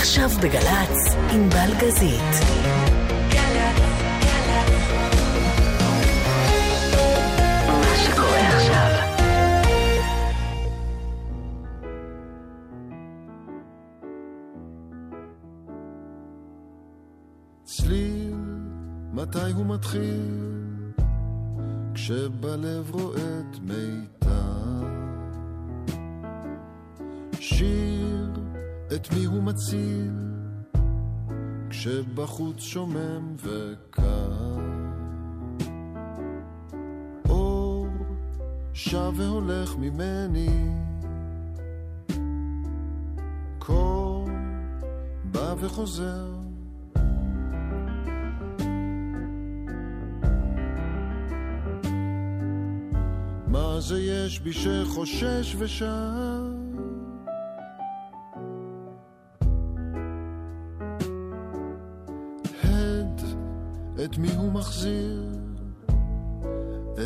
עכשיו בגל"צ, עם בלגזית. צליל, מתי הוא מתחיל? כשבלב רועד מיתר. שיר, את מי הוא מציל? כשבחוץ שומם וקר. אור שב והולך ממני. קור בא וחוזר. מה זה יש בי שחושש ושב? מחזיר?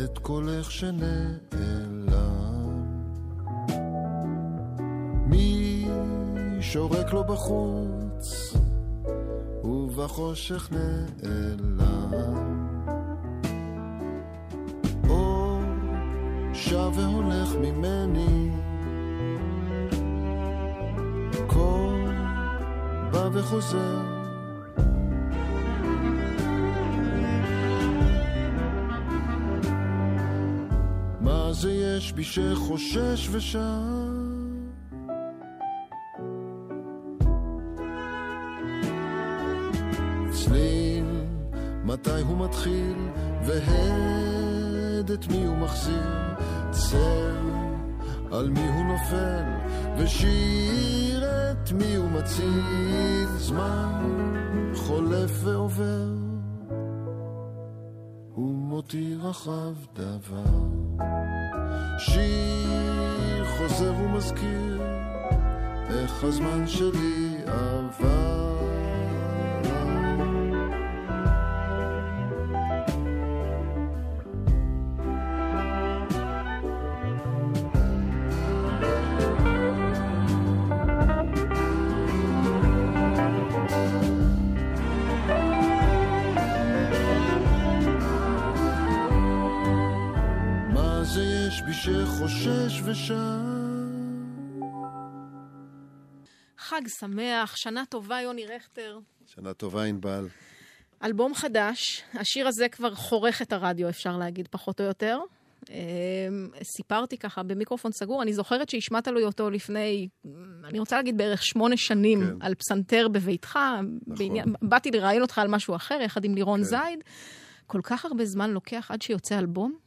את קולך שנעלם. מי שורק לו בחוץ, ובחושך נעלם. שב והולך ממני. וחוזר. זה יש בי שחושש ושם? צליל, מתי הוא מתחיל, והד את מי הוא מחזיר. צל, על מי הוא נופל, ושיר את מי הוא מציל. זמן חולף ועובר, ומותיר אחריו דבר. שיר חוזר ומזכיר, איך הזמן שלי עבר. שמח, שנה טובה, יוני רכטר. שנה טובה, ענבל. אלבום חדש, השיר הזה כבר חורך את הרדיו, אפשר להגיד, פחות או יותר. אמ, סיפרתי ככה במיקרופון סגור, אני זוכרת שהשמעת לי אותו לפני, אני רוצה להגיד בערך שמונה שנים, כן. על פסנתר בביתך. נכון. בעניין, באתי לראיין אותך על משהו אחר, יחד עם לירון כן. זייד. כל כך הרבה זמן לוקח עד שיוצא אלבום?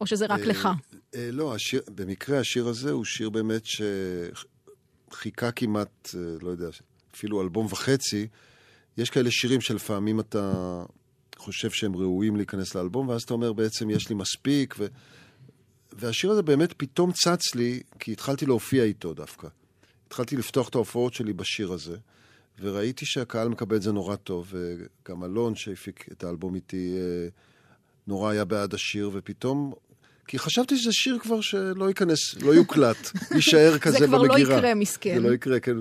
או שזה רק אה, לך? אה, לא, השיר, במקרה השיר הזה הוא שיר באמת שחיכה כמעט, אה, לא יודע, אפילו אלבום וחצי. יש כאלה שירים שלפעמים אתה חושב שהם ראויים להיכנס לאלבום, ואז אתה אומר בעצם יש לי מספיק, ו... והשיר הזה באמת פתאום צץ לי, כי התחלתי להופיע איתו דווקא. התחלתי לפתוח את ההופעות שלי בשיר הזה, וראיתי שהקהל מקבל את זה נורא טוב, וגם אלון שהפיק את האלבום איתי נורא היה בעד השיר, ופתאום כי חשבתי שזה שיר כבר שלא ייכנס, לא יוקלט, יישאר כזה במגירה. זה כבר לא יקרה, מסכן. זה לא יקרה, כן.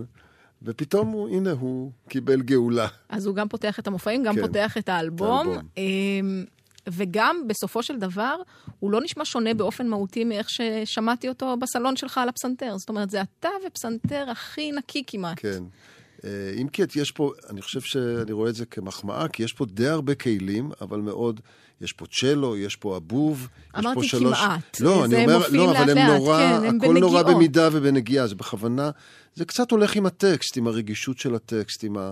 ופתאום הוא, הנה, הוא קיבל גאולה. אז הוא גם פותח את המופעים, גם כן, פותח את האלבום. את האלבום. אמ, וגם, בסופו של דבר, הוא לא נשמע שונה באופן מהותי מאיך ששמעתי אותו בסלון שלך על הפסנתר. זאת אומרת, זה אתה ופסנתר הכי נקי כמעט. כן. אה, אם כי יש פה, אני חושב שאני רואה את זה כמחמאה, כי יש פה די הרבה כלים, אבל מאוד, יש פה צ'לו, יש פה אבוב, יש פה שלוש... אמרתי כמעט. לא, אני אומר, לא, אבל הם נורא, כן, הם הכל בנגיעות. נורא במידה ובנגיעה, זה בכוונה, זה קצת הולך עם הטקסט, עם הרגישות של הטקסט, עם ה...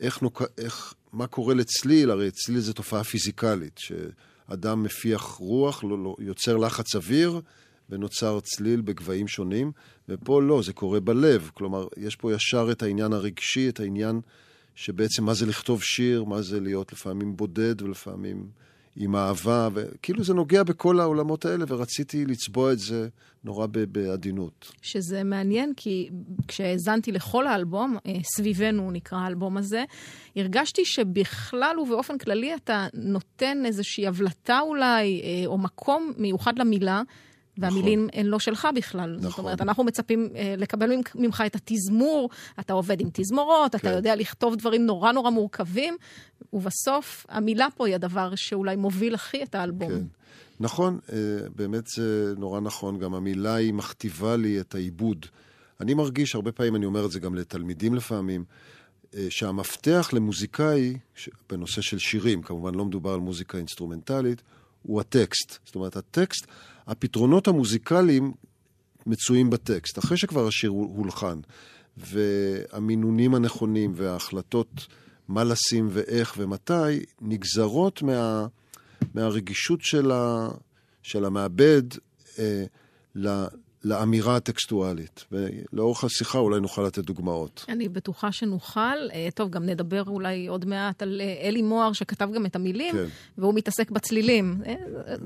איך, נוק... איך, מה קורה לצליל, הרי צליל זה תופעה פיזיקלית, שאדם מפיח רוח, לא, לא, יוצר לחץ אוויר, ונוצר צליל בגבהים שונים, ופה לא, זה קורה בלב. כלומר, יש פה ישר את העניין הרגשי, את העניין שבעצם מה זה לכתוב שיר, מה זה להיות לפעמים בודד ולפעמים עם אהבה, וכאילו זה נוגע בכל העולמות האלה, ורציתי לצבוע את זה נורא בעדינות. שזה מעניין, כי כשהאזנתי לכל האלבום, אה, סביבנו נקרא האלבום הזה, הרגשתי שבכלל ובאופן כללי אתה נותן איזושהי הבלטה אולי, אה, או מקום מיוחד למילה. והמילים הן לא שלך בכלל. זאת נכון. אומרת, אנחנו מצפים אה, לקבל ממ- ממך את התזמור, אתה עובד עם תזמורות, אתה כן. יודע לכתוב דברים נורא נורא מורכבים, ובסוף המילה פה היא הדבר שאולי מוביל הכי את האלבום. כן. נכון, אה, באמת זה נורא נכון. גם המילה היא מכתיבה לי את העיבוד. אני מרגיש, הרבה פעמים אני אומר את זה גם לתלמידים לפעמים, אה, שהמפתח למוזיקאי, בנושא של שירים, כמובן לא מדובר על מוזיקה אינסטרומנטלית, הוא הטקסט. זאת אומרת, הטקסט, הפתרונות המוזיקליים מצויים בטקסט, אחרי שכבר השיר הול- הולחן. והמינונים הנכונים וההחלטות מה לשים ואיך ומתי, נגזרות מה, מהרגישות של, ה, של המעבד אה, לאמירה הטקסטואלית. ולאורך השיחה אולי נוכל לתת דוגמאות. אני בטוחה שנוכל. אה, טוב, גם נדבר אולי עוד מעט על אה, אלי מוהר, שכתב גם את המילים, כן. והוא מתעסק בצלילים. אה,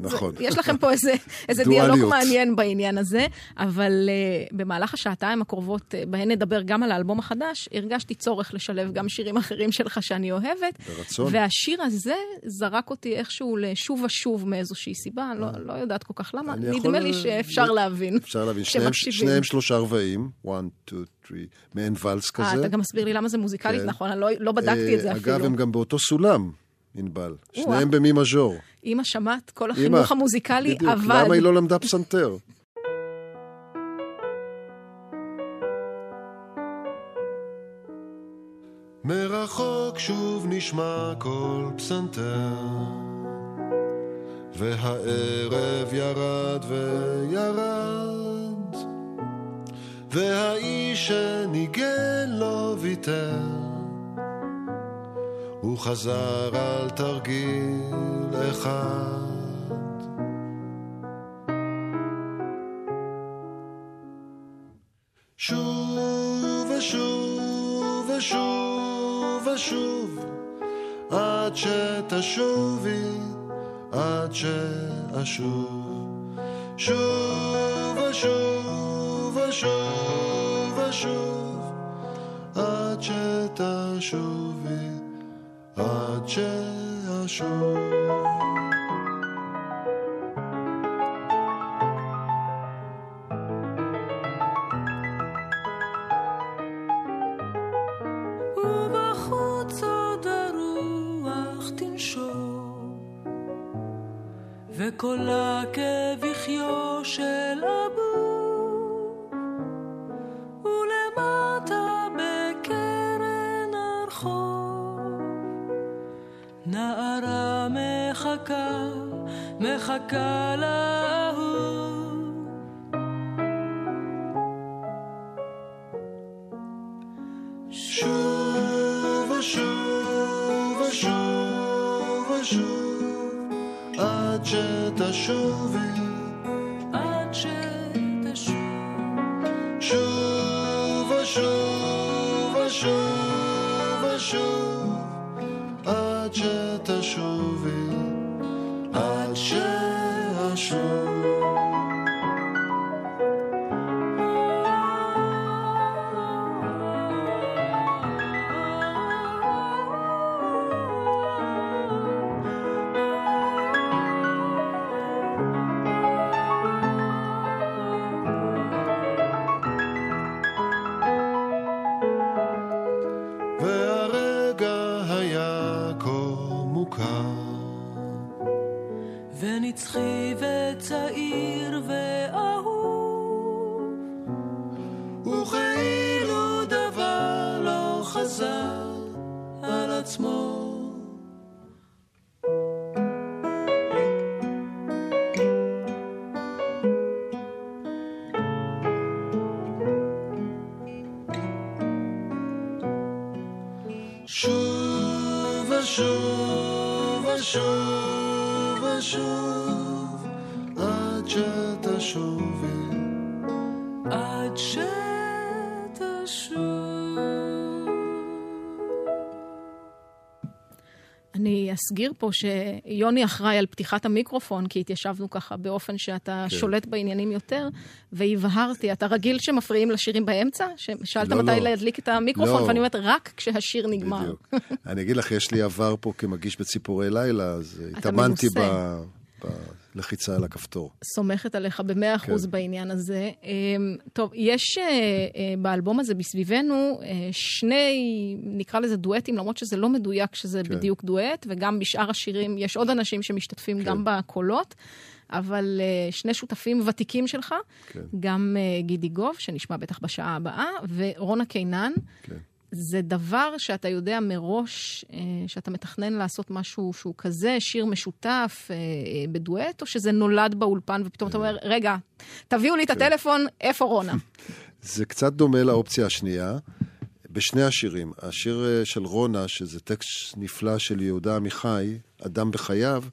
נכון. זה, יש לכם פה איזה, איזה. דיאלוג מעניין בעניין הזה, אבל uh, במהלך השעתיים הקרובות, uh, בהן נדבר גם על האלבום החדש, הרגשתי צורך לשלב גם שירים אחרים שלך שאני אוהבת. ברצון. והשיר הזה זרק אותי איכשהו לשוב ושוב מאיזושהי סיבה, אני לא, לא יודעת כל כך למה. נדמה לי שאפשר להבין. אפשר להבין, שניהם. שניהם שלושה רבעים, 1, 2, 3, מעין ואלס כזה. אה, אתה גם מסביר לי למה זה מוזיקלית, כן. נכון, אני לא, לא בדקתי את זה אה, אפילו. אגב, הם גם באותו סולם, ענבל. שניהם במי מז'ור. אמא שמעת, כל אמא, החינוך המוזיקלי בדיוק, עבד. למה היא לא למדה פסנתר? מרחוק שוב נשמע קול פסנתר, והערב ירד וירד, והאיש שניגן לא ויתר, הוא חזר על תרגיל אחד. שוב ושוב ושוב ושוב עד שתשובי, עד שאשוב שוב ושוב ושוב ושוב עד שתשובי, עד שאשוב God. ונצחי וצעיר ואהוב, וכאילו דבר לא חזר על עצמו. אני אסגיר פה שיוני אחראי על פתיחת המיקרופון, כי התיישבנו ככה באופן שאתה כן. שולט בעניינים יותר, והבהרתי, אתה רגיל שמפריעים לשירים באמצע? ששאלת לא, מתי לא. להדליק את המיקרופון, לא. ואני אומרת, רק כשהשיר נגמר. בדיוק. אני אגיד לך, יש לי עבר פה כמגיש בציפורי לילה, אז התאמנתי ב... ב... לחיצה על הכפתור. סומכת עליך במאה אחוז כן. בעניין הזה. אמ, טוב, יש אה, אה, באלבום הזה בסביבנו אה, שני, נקרא לזה דואטים, למרות שזה לא מדויק שזה כן. בדיוק דואט, וגם בשאר השירים יש עוד אנשים שמשתתפים כן. גם בקולות, אבל אה, שני שותפים ותיקים שלך, כן. גם אה, גידי גוב, שנשמע בטח בשעה הבאה, ורונה קינן. כן. זה דבר שאתה יודע מראש, אה, שאתה מתכנן לעשות משהו שהוא כזה, שיר משותף אה, אה, בדואט, או שזה נולד באולפן ופתאום אתה אומר, רגע, תביאו לי את הטלפון, איפה רונה? זה קצת דומה לאופציה השנייה. בשני השירים, השיר של רונה, שזה טקסט נפלא של יהודה עמיחי, אדם בחייו,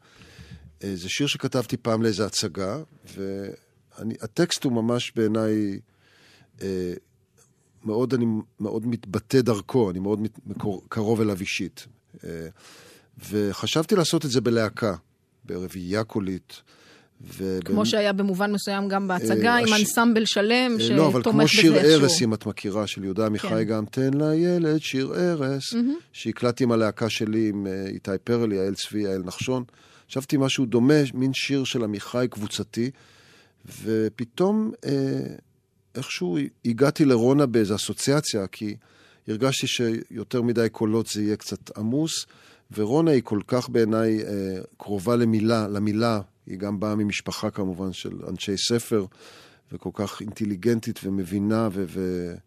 זה שיר שכתבתי פעם לאיזו הצגה, והטקסט הוא ממש בעיניי, מאוד, אני מאוד מתבטא דרכו, אני מאוד מת, מקור, קרוב אליו אישית. אה, וחשבתי לעשות את זה בלהקה, ברביעייה קולית. ובאמת- כמו שהיה במובן מסוים גם בהצגה, אה, עם הש- אנסמבל שלם אה, לא, אבל שתומך כמו בזה שיר. ארס, אם את מכירה, של יהודה עמיחי כן. גם, תן לילד שיר ארס, שהקלטתי עם הלהקה שלי, עם אה, איתי פרלי, יעל צבי, יעל נחשון. חשבתי משהו דומה, מין שיר של עמיחי קבוצתי, ופתאום אה, איכשהו הגעתי לרונה באיזו אסוציאציה, כי הרגשתי שיותר מדי קולות זה יהיה קצת עמוס, ורונה היא כל כך בעיניי אה, קרובה למילה, למילה, היא גם באה ממשפחה כמובן של אנשי ספר, וכל כך אינטליגנטית ומבינה ו-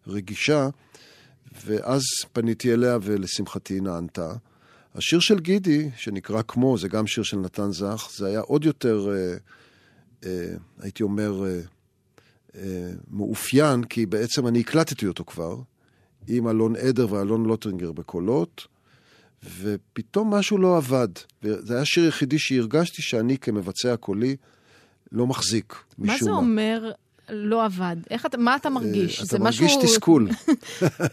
ורגישה, ואז פניתי אליה ולשמחתי היא נענתה. השיר של גידי, שנקרא כמו, זה גם שיר של נתן זך, זה היה עוד יותר, אה, אה, הייתי אומר, אה, מאופיין, כי בעצם אני הקלטתי אותו כבר, עם אלון עדר ואלון לוטרינגר בקולות, ופתאום משהו לא עבד. וזה היה השיר היחידי שהרגשתי שאני כמבצע קולי לא מחזיק, מה משום זה מה. אומר לא עבד? איך אתה, מה אתה מרגיש? אה, זה אתה מרגיש משהו- תסכול.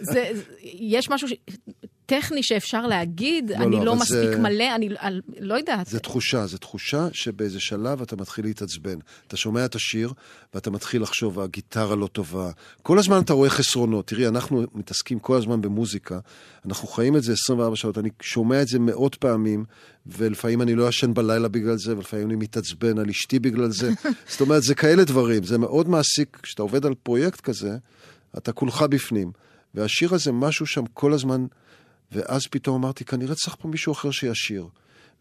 זה, זה- יש משהו ש... טכני שאפשר להגיד? לא, אני לא, לא מספיק זה- מלא, אני על- לא יודעת. זה תחושה, זה תחושה שבאיזה שלב אתה מתחיל להתעצבן. אתה שומע את השיר, ואתה מתחיל לחשוב, הגיטרה לא טובה. כל הזמן אתה רואה חסרונות. תראי, אנחנו מתעסקים כל הזמן במוזיקה, אנחנו חיים את זה 24 שעות, אני שומע את זה מאות פעמים, ולפעמים אני לא ישן בלילה בגלל זה, ולפעמים אני מתעצבן על אשתי בגלל זה. זאת אומרת, זה כאלה דברים. זה מאוד מעסיק, כשאתה עובד על פרויקט כזה, אתה כולך בפנים. והשיר הזה, משהו שם כל הזמן... ואז פתאום אמרתי, כנראה צריך פה מישהו אחר שישיר.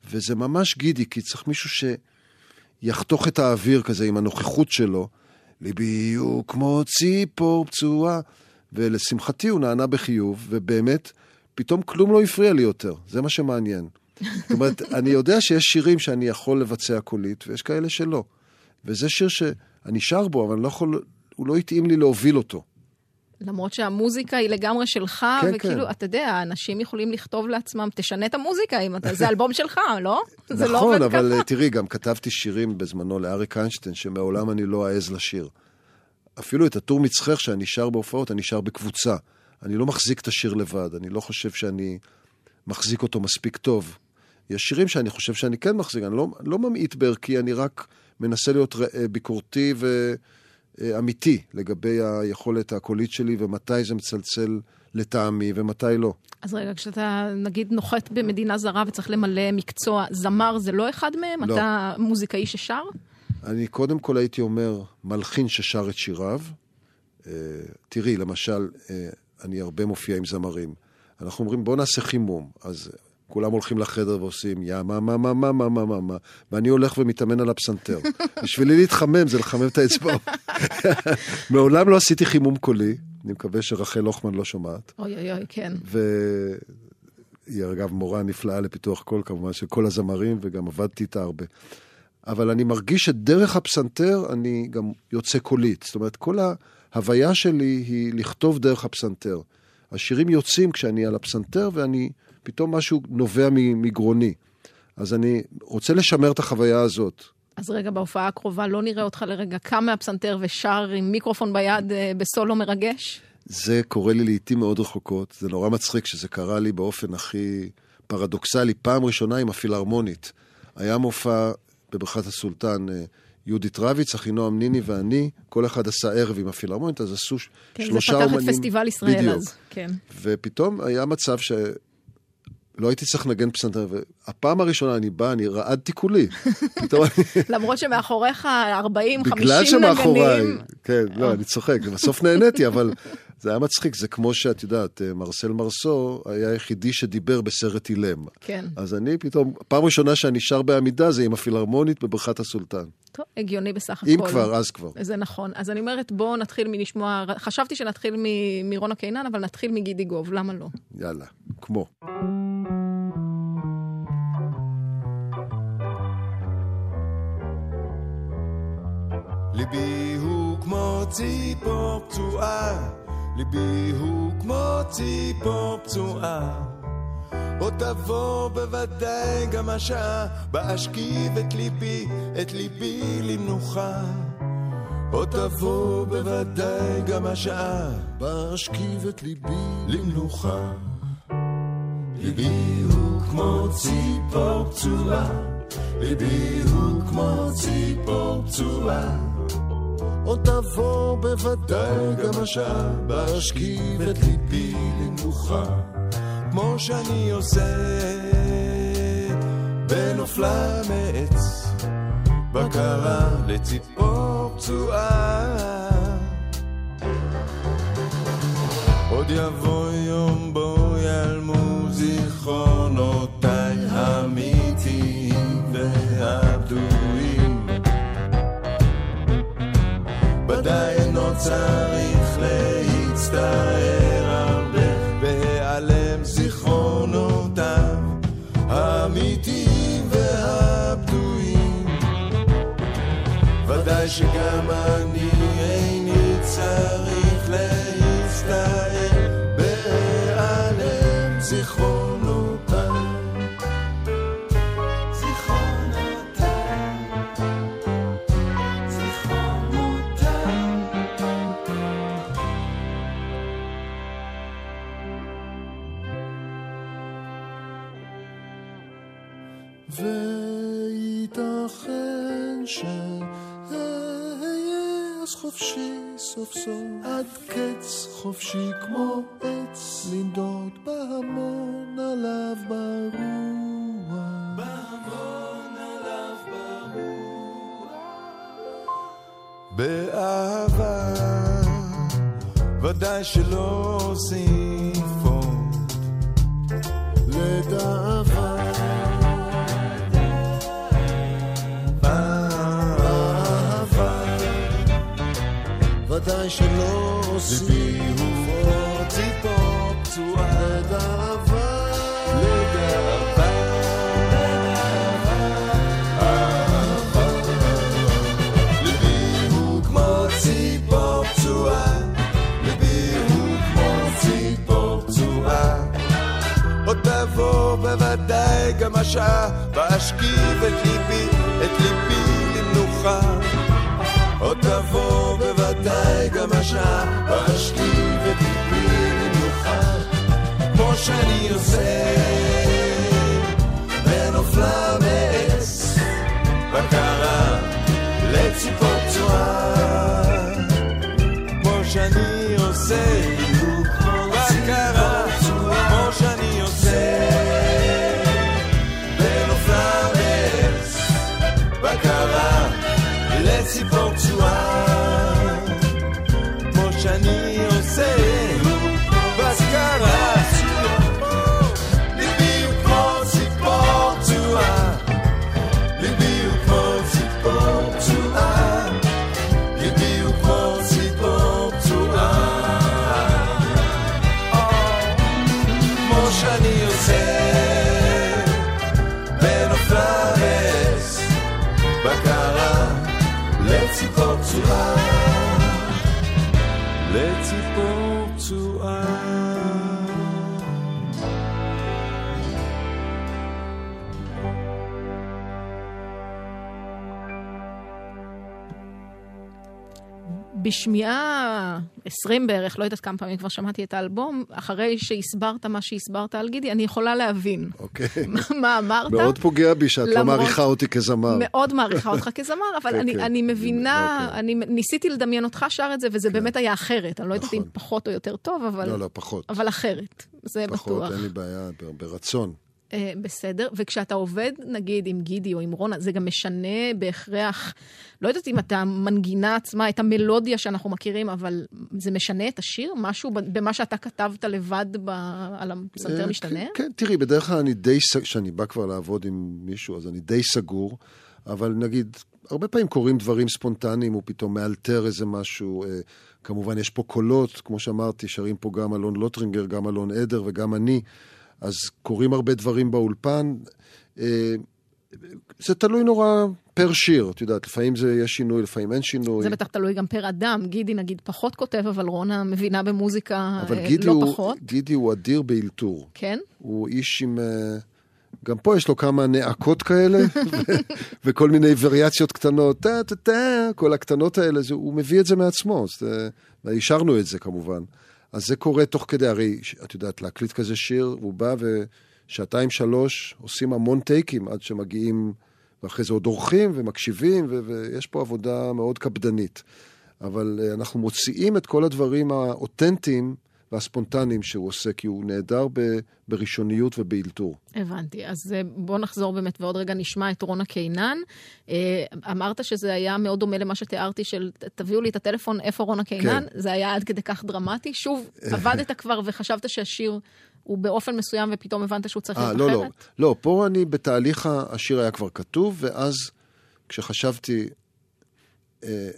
וזה ממש גידי, כי צריך מישהו שיחתוך את האוויר כזה עם הנוכחות שלו. ליבי הוא כמו ציפור פצועה. ולשמחתי הוא נענה בחיוב, ובאמת, פתאום כלום לא הפריע לי יותר. זה מה שמעניין. זאת אומרת, אני יודע שיש שירים שאני יכול לבצע קולית, ויש כאלה שלא. וזה שיר שאני שר בו, אבל לא יכול, הוא לא התאים לי להוביל אותו. למרות שהמוזיקה היא לגמרי שלך, כן, וכאילו, כן. אתה יודע, אנשים יכולים לכתוב לעצמם, תשנה את המוזיקה, אם אתה, זה אלבום שלך, לא? זה לא נכון, עובד אבל ככה. אה, תראי, גם כתבתי שירים בזמנו לאריק איינשטיין, שמעולם אני לא אעז לשיר. אפילו את הטור מצחך שאני שר בהופעות, אני שר בקבוצה. אני לא מחזיק את השיר לבד, אני לא חושב שאני מחזיק אותו מספיק טוב. יש שירים שאני חושב שאני כן מחזיק, אני לא, לא ממעיט בערכי, אני רק מנסה להיות ר- אה, ביקורתי ואמיתי לגבי היכולת הקולית שלי ומתי זה מצלצל לטעמי ומתי לא. אז רגע, כשאתה נגיד נוחת במדינה זרה וצריך למלא מקצוע, זמר זה לא אחד מהם? לא. אתה מוזיקאי ששר? אני קודם כל הייתי אומר, מלחין ששר את שיריו. אה, תראי, למשל, אה, אני הרבה מופיע עם זמרים. אנחנו אומרים, בוא נעשה חימום. אז אה, כולם הולכים לחדר ועושים יא מה מה מה מה מה מה מה מה ואני הולך ומתאמן על הפסנתר. בשבילי להתחמם זה לחמם את האצבעות. מעולם לא עשיתי חימום קולי, אני מקווה שרחל הוכמן לא שומעת. אוי אוי אוי, כן. והיא אגב מורה נפלאה לפיתוח קול כמובן של כל הזמרים וגם עבדתי איתה הרבה. אבל אני מרגיש שדרך הפסנתר אני גם יוצא קולית. זאת אומרת, כל ההוויה שלי היא לכתוב דרך הפסנתר. השירים יוצאים כשאני על הפסנתר ואני, פתאום משהו נובע מגרוני. אז אני רוצה לשמר את החוויה הזאת. אז רגע, בהופעה הקרובה לא נראה אותך לרגע קם מהפסנתר ושר עם מיקרופון ביד אה, בסולו מרגש? זה קורה לי לעיתים מאוד רחוקות. זה נורא מצחיק שזה קרה לי באופן הכי פרדוקסלי. פעם ראשונה עם הפילהרמונית. היה מופע בברכת הסולטן, אה, יהודית רביץ, אחינועם ניני ואני, כל אחד עשה ערב עם הפילהרמונית, אז עשו ש- כן, שלושה זה פתח אומנים. את פסטיבל ישראל בדיוק. אז. כן. ופתאום היה מצב לא הייתי צריך לנגן פסנתר, והפעם הראשונה אני בא, אני רעדתי כולי. פתאום אני... למרות שמאחוריך 40, 50 בגלל שמאחוריי, נגנים. כן, לא, אני צוחק, בסוף נהניתי, אבל זה היה מצחיק, זה כמו שאת יודעת, אה, מרסל מרסו היה היחידי שדיבר בסרט אילם. כן. אז אני פתאום, פעם ראשונה שאני שר בעמידה זה עם הפילהרמונית בבריכת הסולטן. טוב, הגיוני בסך הכל. אם כבר, אז כבר. זה נכון. אז אני אומרת, בואו נתחיל מלשמוע, חשבתי שנתחיל מ- מרונה קינן, אבל נתחיל מגידי גוב, למה לא? יאללה, כמו. ליבי הוא כמו ציפור פצועה, ליבי הוא כמו ציפור פצועה. עוד תבוא בוודאי גם השעה, בה אשכיב את ליבי, את ליבי למנוחה. עוד תבוא בוודאי גם השעה, בה אשכיב את ליבי למנוחה. ליבי הוא כמו ציפור פצועה, ליבי הוא כמו ציפור פצועה. עוד תבוא בוודאי גם השעה, בה אשכיב את ליבי למנוחה. כמו שאני עושה בנופלה מעץ, בקרה לציפור פצועה. עוד יבוא יום בו ייעלמו זיכרונותיי האמיתיים והבדויים. ודאי אינו צריך חופשי סוף סוף. עד קץ חופשי כמו עץ לנדוד בהמון עליו ברוח. בהמון עליו ברוח. באהבה ודאי שלא אוסיף עוד לדאבה ודאי שלא אוסיף עוד ציפור פצועה. לדאבה לדאבה תבוא בוודאי גם השעה ואשכיב את ליבי, את ליבי למנוחה. עוד תבוא השעה ואשכיב את ליבי למנוחה כמו שאני עושה. בנופלה מעץ בקרה לציפור פצועה לציפור פצועה בשמיעה 20 בערך, לא יודעת כמה פעמים כבר שמעתי את האלבום, אחרי שהסברת מה שהסברת על גידי, אני יכולה להבין אוקיי. מה אמרת. מאוד פוגע בי שאת לא מעריכה אותי כזמר. מאוד מעריכה אותך כזמר, אבל כן, אני, כן. אני מבינה, אוקיי. אני ניסיתי לדמיין אותך שר את זה, וזה באמת היה אחרת. אני לא יודעת אם נכון. פחות או יותר טוב, אבל, לא, לא, פחות. אבל אחרת. זה פחות, בטוח. אין לי בעיה, ברצון. אה, בסדר, וכשאתה עובד, נגיד, עם גידי או עם רונה, זה גם משנה בהכרח, לא יודעת אם את המנגינה עצמה, את המלודיה שאנחנו מכירים, אבל זה משנה את השיר? משהו במה שאתה כתבת לבד ב- על הפסנתר אה, משתנה? כן, כן, תראי, בדרך כלל אני די, כשאני בא כבר לעבוד עם מישהו, אז אני די סגור, אבל נגיד, הרבה פעמים קורים דברים ספונטניים, הוא פתאום מאלתר איזה משהו. אה, כמובן, יש פה קולות, כמו שאמרתי, שרים פה גם אלון לוטרינגר, גם אלון עדר וגם אני, אז קורים הרבה דברים באולפן. אה, זה תלוי נורא פר שיר, את יודעת, לפעמים זה יש שינוי, לפעמים אין שינוי. זה בטח תלוי גם פר אדם. גידי נגיד פחות כותב, אבל רונה מבינה במוזיקה אבל אה, גידי לא הוא, פחות. גידי הוא אדיר באלתור. כן? הוא איש עם... אה, גם פה יש לו כמה נעקות כאלה, וכל מיני וריאציות קטנות, טה טה טה, כל הקטנות האלה, זה, הוא מביא את זה מעצמו, זה, ואישרנו את זה כמובן. אז זה קורה תוך כדי, הרי, את יודעת, להקליט כזה שיר, הוא בא ושעתיים, שלוש, עושים המון טייקים עד שמגיעים, ואחרי זה עוד עורכים ומקשיבים, ו- ויש פה עבודה מאוד קפדנית. אבל אה, אנחנו מוציאים את כל הדברים האותנטיים והספונטניים שהוא עושה, כי הוא נהדר ב- בראשוניות ובאלתור. הבנתי. אז אה, בוא נחזור באמת, ועוד רגע נשמע את רונה קינן. אה, אמרת שזה היה מאוד דומה למה שתיארתי, של תביאו לי את הטלפון, איפה רונה קינן? כן. זה היה עד כדי כך דרמטי. שוב, עבדת כבר וחשבת שהשיר הוא באופן מסוים, ופתאום הבנת שהוא צריך אה, להיות לא, אחרת? לא. לא, פה אני בתהליך, השיר היה כבר כתוב, ואז כשחשבתי אה,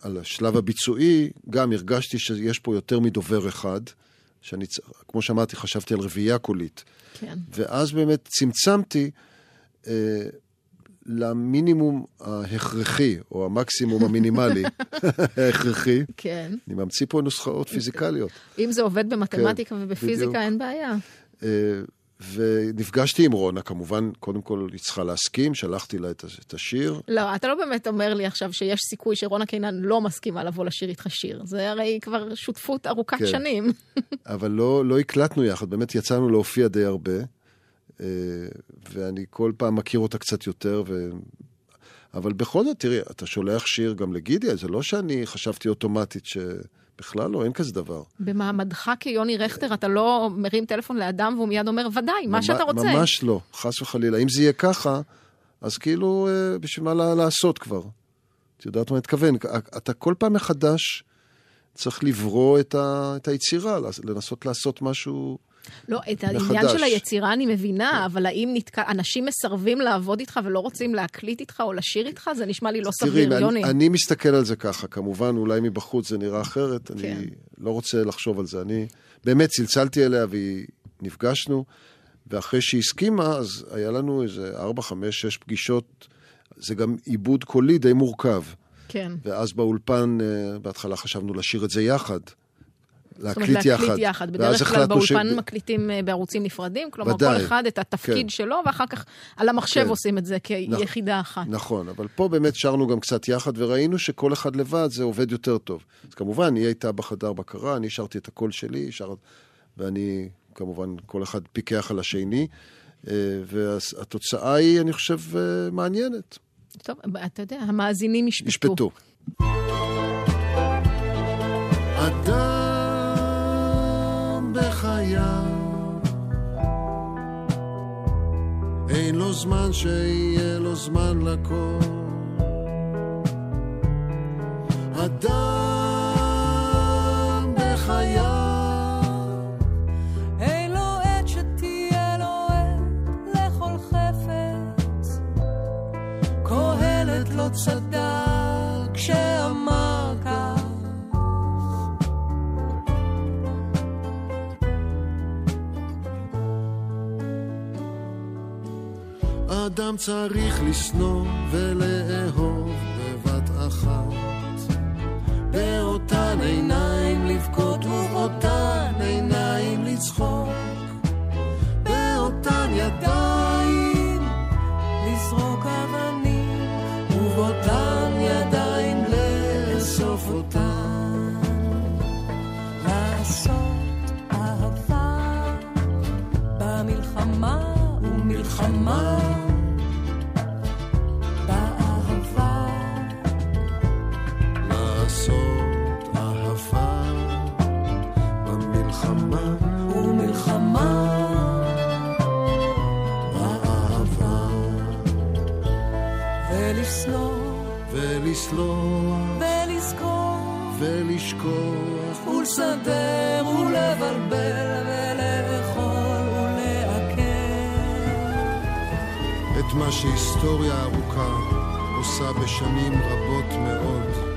על השלב הביצועי, גם הרגשתי שיש פה יותר מדובר אחד, שאני, כמו שאמרתי, חשבתי על רביעייה קולית. כן. ואז באמת צמצמתי אה, למינימום ההכרחי, או המקסימום המינימלי ההכרחי. כן. אני ממציא פה נוסחאות פיזיקליות. אם זה עובד במתמטיקה כן, ובפיזיקה, בדיוק. אין בעיה. אה, ונפגשתי עם רונה, כמובן, קודם כל היא צריכה להסכים, שלחתי לה את, את השיר. לא, אתה לא באמת אומר לי עכשיו שיש סיכוי שרונה קינן לא מסכימה לבוא לשיר איתך שיר. זה הרי כבר שותפות ארוכת כן. שנים. אבל לא, לא הקלטנו יחד, באמת יצאנו להופיע די הרבה, אה, ואני כל פעם מכיר אותה קצת יותר, ו... אבל בכל זאת, תראי, אתה שולח שיר גם לגידי, זה לא שאני חשבתי אוטומטית שבכלל לא, אין כזה דבר. במעמדך כיוני רכטר, אתה לא מרים טלפון לאדם והוא מיד אומר, ודאי, מה שאתה רוצה. ממש לא, חס וחלילה. אם זה יהיה ככה, אז כאילו, אה, בשביל מה לעשות כבר? את יודעת מה אני מתכוון? אתה כל פעם מחדש צריך לברוא את, ה, את היצירה, לנסות לעשות משהו... לא, את העניין. של היצירה אני מבינה, אבל האם נתקע, אנשים מסרבים לעבוד איתך ולא רוצים להקליט איתך או לשיר איתך? זה נשמע לי לא סביר, יוני. אני, אני מסתכל על זה ככה, כמובן, אולי מבחוץ זה נראה אחרת, כן. אני לא רוצה לחשוב על זה. אני באמת צלצלתי אליה ונפגשנו, ואחרי שהיא הסכימה, אז היה לנו איזה ארבע, חמש, שש פגישות. זה גם עיבוד קולי די מורכב. כן. ואז באולפן, אה, בהתחלה חשבנו לשיר את זה יחד. זאת אומרת, להקליט יחד. להקליט יחד. בדרך כלל החלטנו ש- באולפן מקליטים אה, בערוצים נפרדים, כלומר, ודאי. כל אחד את התפקיד כן. שלו, ואחר כך על המחשב כן. עושים את זה כיחידה אחת. נכון, אבל פה באמת שרנו גם קצת יחד, וראינו שכל אחד לבד זה עובד יותר טוב. אז כמובן, היא הייתה בחדר בקרה, אני שרתי את הקול שלי, שר... ואני, כמובן, כל אחד פיקח על השני, אה, והתוצאה היא, אני חושב, אה, מעניינת. טוב, אתה יודע, המאזינים ישפטו. ישפטו. אדם בחייו אין לו זמן שיהיה לו זמן לכל. אדם בחייו. אין לו עת שתהיה לו עת לכל חפץ. קהלת לא צדק אדם צריך לשנוא ולאהוב בבת אחת. באותן עיניים לבכות ובאותן עיניים לצחוק. באותן ידיים ארוכה עושה בשנים רבות מאוד.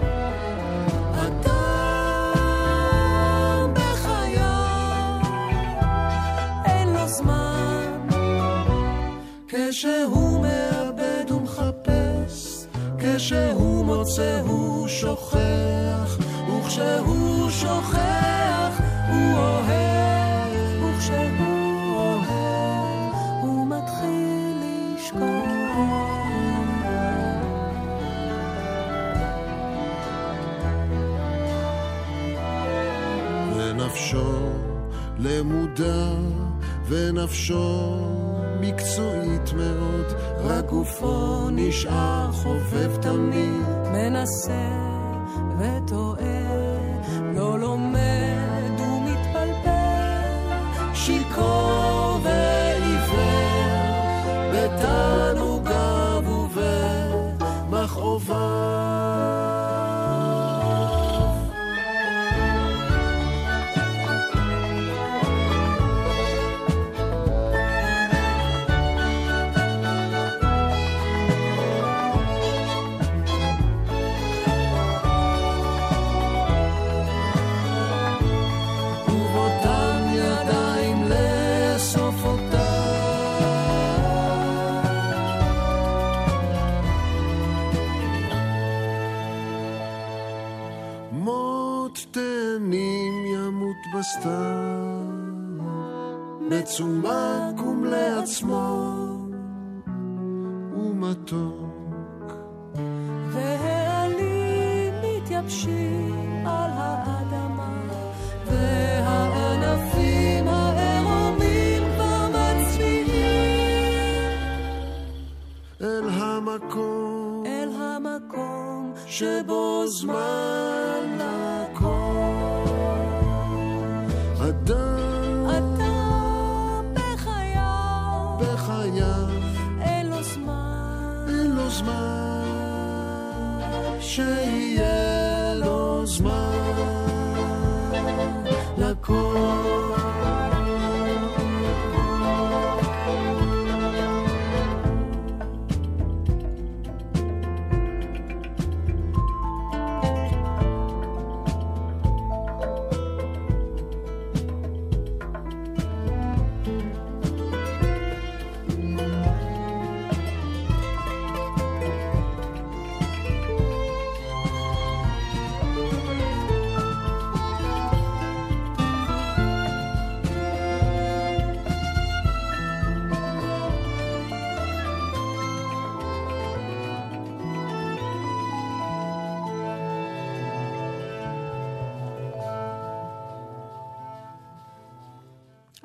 ונפשו מקצועית מאוד, רק גופו נשאר חובב תמיד. מנסה וטועה, לא לומד ומתבלבל, שיכור ועיוור, בתענוגיו ובמכאוביו.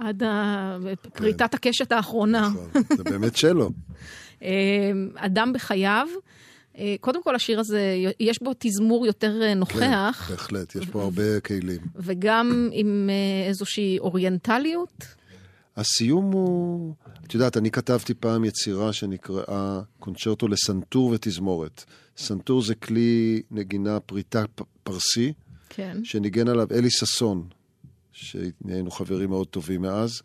עד פריטת הקשת האחרונה. נכון, זה באמת שלו. אה, אדם בחייו. אה, קודם כל, השיר הזה, יש בו תזמור יותר אה, נוכח, כן, בהחלט, יש פה הרבה כלים. וגם עם איזושהי אוריינטליות. הסיום הוא, את יודעת, אני כתבתי פעם יצירה שנקראה קונצ'רטו לסנטור ותזמורת. סנטור זה כלי נגינה פריטה פרסי, כן. שניגן עליו אלי ששון, שהיינו חברים מאוד טובים מאז,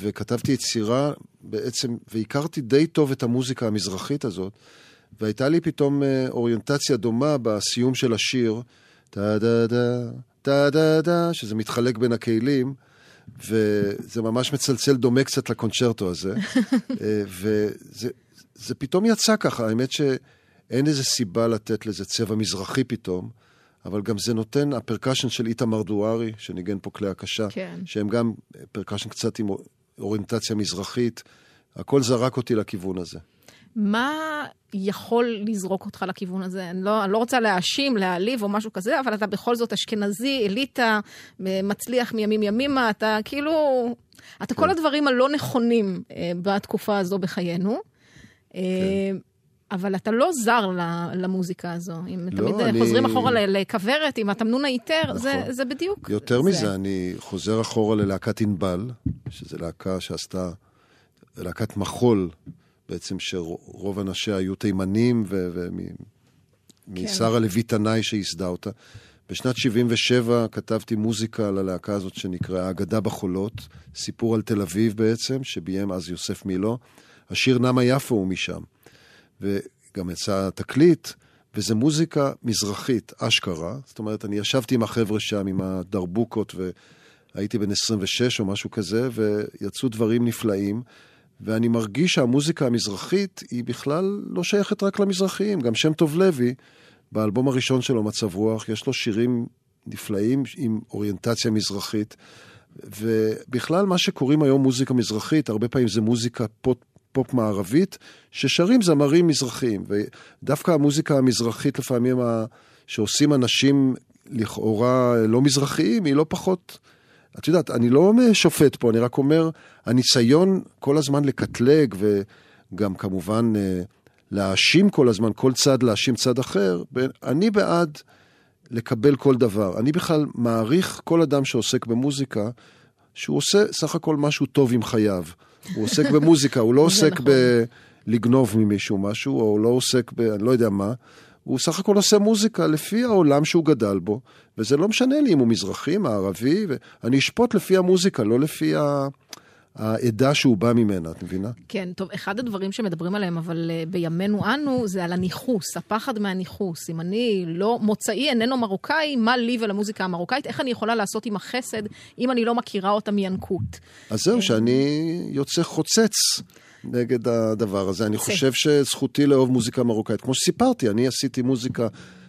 וכתבתי יצירה בעצם, והכרתי די טוב את המוזיקה המזרחית הזאת, והייתה לי פתאום אה, אוריינטציה דומה בסיום של השיר, טה-דה-דה, טה-דה-דה, שזה מתחלק בין הכלים, וזה ממש מצלצל דומה קצת לקונצ'רטו הזה, אה, וזה זה פתאום יצא ככה, האמת שאין איזה סיבה לתת לזה צבע מזרחי פתאום. אבל גם זה נותן, הפרקשן של איתמר דוארי, שניגן פה כלי הקשה, כן. שהם גם פרקשן קצת עם אוריינטציה מזרחית, הכל זרק אותי לכיוון הזה. מה יכול לזרוק אותך לכיוון הזה? אני לא, אני לא רוצה להאשים, להעליב או משהו כזה, אבל אתה בכל זאת אשכנזי, אליטה, מצליח מימים ימימה, אתה כאילו... אתה כל הדברים הלא נכונים אה, בתקופה הזו בחיינו. אה, אבל אתה לא זר למוזיקה הזו. אם לא, תמיד אני- חוזרים אחורה לכוורת עם התמנון היתר, זה, נכון. זה בדיוק יותר זה. מזה, אני חוזר אחורה ללהקת ענבל, שזו להקה שעשתה, להקת מחול, בעצם שרוב אנשיה היו תימנים, ומשרה לוי תנאי שייסדה אותה. בשנת 77 כתבתי מוזיקה ללהקה הזאת שנקראה אגדה בחולות, סיפור על תל אביב בעצם, שביים אז יוסף מילו. השיר נמה יפו הוא משם. וגם יצא תקליט, וזה מוזיקה מזרחית, אשכרה. זאת אומרת, אני ישבתי עם החבר'ה שם, עם הדרבוקות, והייתי בן 26 או משהו כזה, ויצאו דברים נפלאים. ואני מרגיש שהמוזיקה המזרחית היא בכלל לא שייכת רק למזרחיים. גם שם טוב לוי, באלבום הראשון שלו, מצב רוח, יש לו שירים נפלאים עם אוריינטציה מזרחית. ובכלל, מה שקוראים היום מוזיקה מזרחית, הרבה פעמים זה מוזיקה פופ, פופ מערבית, ששרים זמרים מזרחיים. ודווקא המוזיקה המזרחית, לפעמים, ה... שעושים אנשים לכאורה לא מזרחיים, היא לא פחות... את יודעת, אני לא שופט פה, אני רק אומר, הניסיון כל הזמן לקטלג, וגם כמובן אה, להאשים כל הזמן, כל צד להאשים צד אחר, אני בעד לקבל כל דבר. אני בכלל מעריך כל אדם שעוסק במוזיקה, שהוא עושה סך הכל משהו טוב עם חייו. הוא עוסק במוזיקה, הוא לא עוסק נכון. בלגנוב ממישהו משהו, או לא עוסק ב... אני לא יודע מה. הוא סך הכל עושה מוזיקה לפי העולם שהוא גדל בו, וזה לא משנה לי אם הוא מזרחי, מערבי, ואני אשפוט לפי המוזיקה, לא לפי ה... העדה שהוא בא ממנה, את מבינה? כן, טוב, אחד הדברים שמדברים עליהם, אבל uh, בימינו אנו, זה על הניכוס, הפחד מהניכוס. אם אני לא, מוצאי איננו מרוקאי, מה לי ולמוזיקה המרוקאית? איך אני יכולה לעשות עם החסד אם אני לא מכירה אותה מינקות? אז זהו, שאני יוצא חוצץ נגד הדבר הזה. אני. חושב שזכותי לאהוב מוזיקה מרוקאית. כמו שסיפרתי, אני עשיתי מוזיקה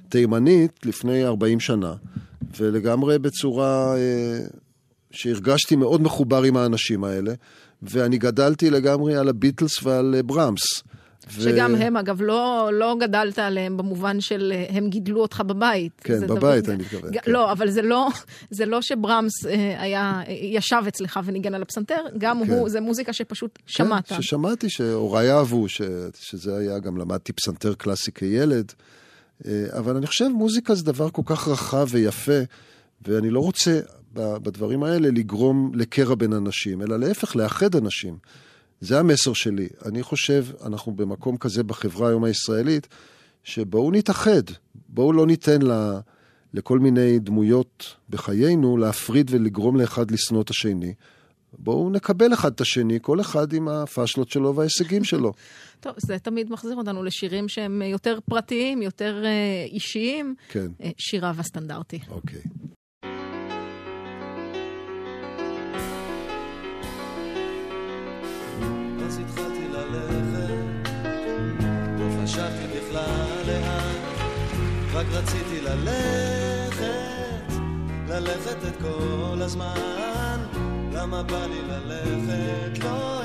תימנית לפני 40 שנה, ולגמרי בצורה אה, שהרגשתי מאוד מחובר עם האנשים האלה, ואני גדלתי לגמרי על הביטלס ועל אה, ברמס. ו- שגם הם, אגב, לא, לא גדלת עליהם במובן של אה, הם גידלו אותך בבית. כן, בבית דבר- אני מתכוון, ג- כן. לא, אבל זה לא, זה לא שברמס אה, היה, ישב אצלך וניגן על הפסנתר, גם כן. הוא, זה מוזיקה שפשוט שמעת. כן, ששמעתי שהוריי אהבו, ש... שזה היה, גם למדתי פסנתר קלאסי כילד. אבל אני חושב מוזיקה זה דבר כל כך רחב ויפה, ואני לא רוצה בדברים האלה לגרום לקרע בין אנשים, אלא להפך, לאחד אנשים. זה המסר שלי. אני חושב, אנחנו במקום כזה בחברה היום הישראלית, שבואו נתאחד, בואו לא ניתן ל... לכל מיני דמויות בחיינו להפריד ולגרום לאחד לשנוא את השני. בואו נקבל אחד את השני, כל אחד עם הפאשלות שלו וההישגים שלו. טוב, זה תמיד מחזיר אותנו לשירים שהם יותר פרטיים, יותר אה, אישיים. כן, אה, שיריו הסטנדרטי. אוקיי. רק רציתי ללכת, ללכת את כל הזמן. למה בא לי ללכת? לא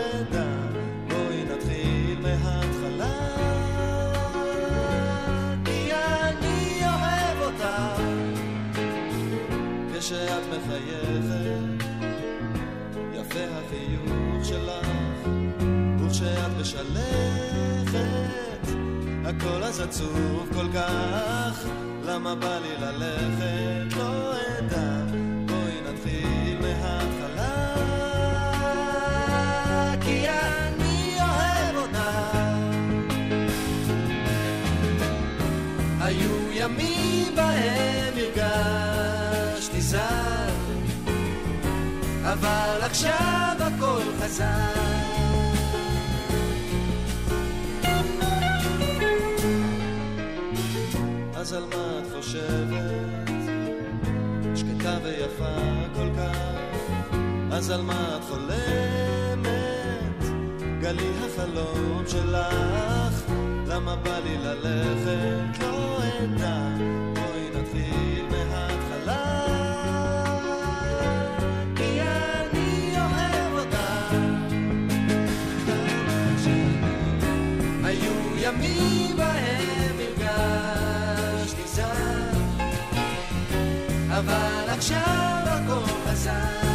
למה בא לי ללכת? ויפה כל כך. אז על מה את חולמת? גלי החלום שלך. למה בא לי ללכת? לא אדע. בואי נתחיל מההתחלה. ימים בהם הרגשתי זר, אבל עכשיו הכל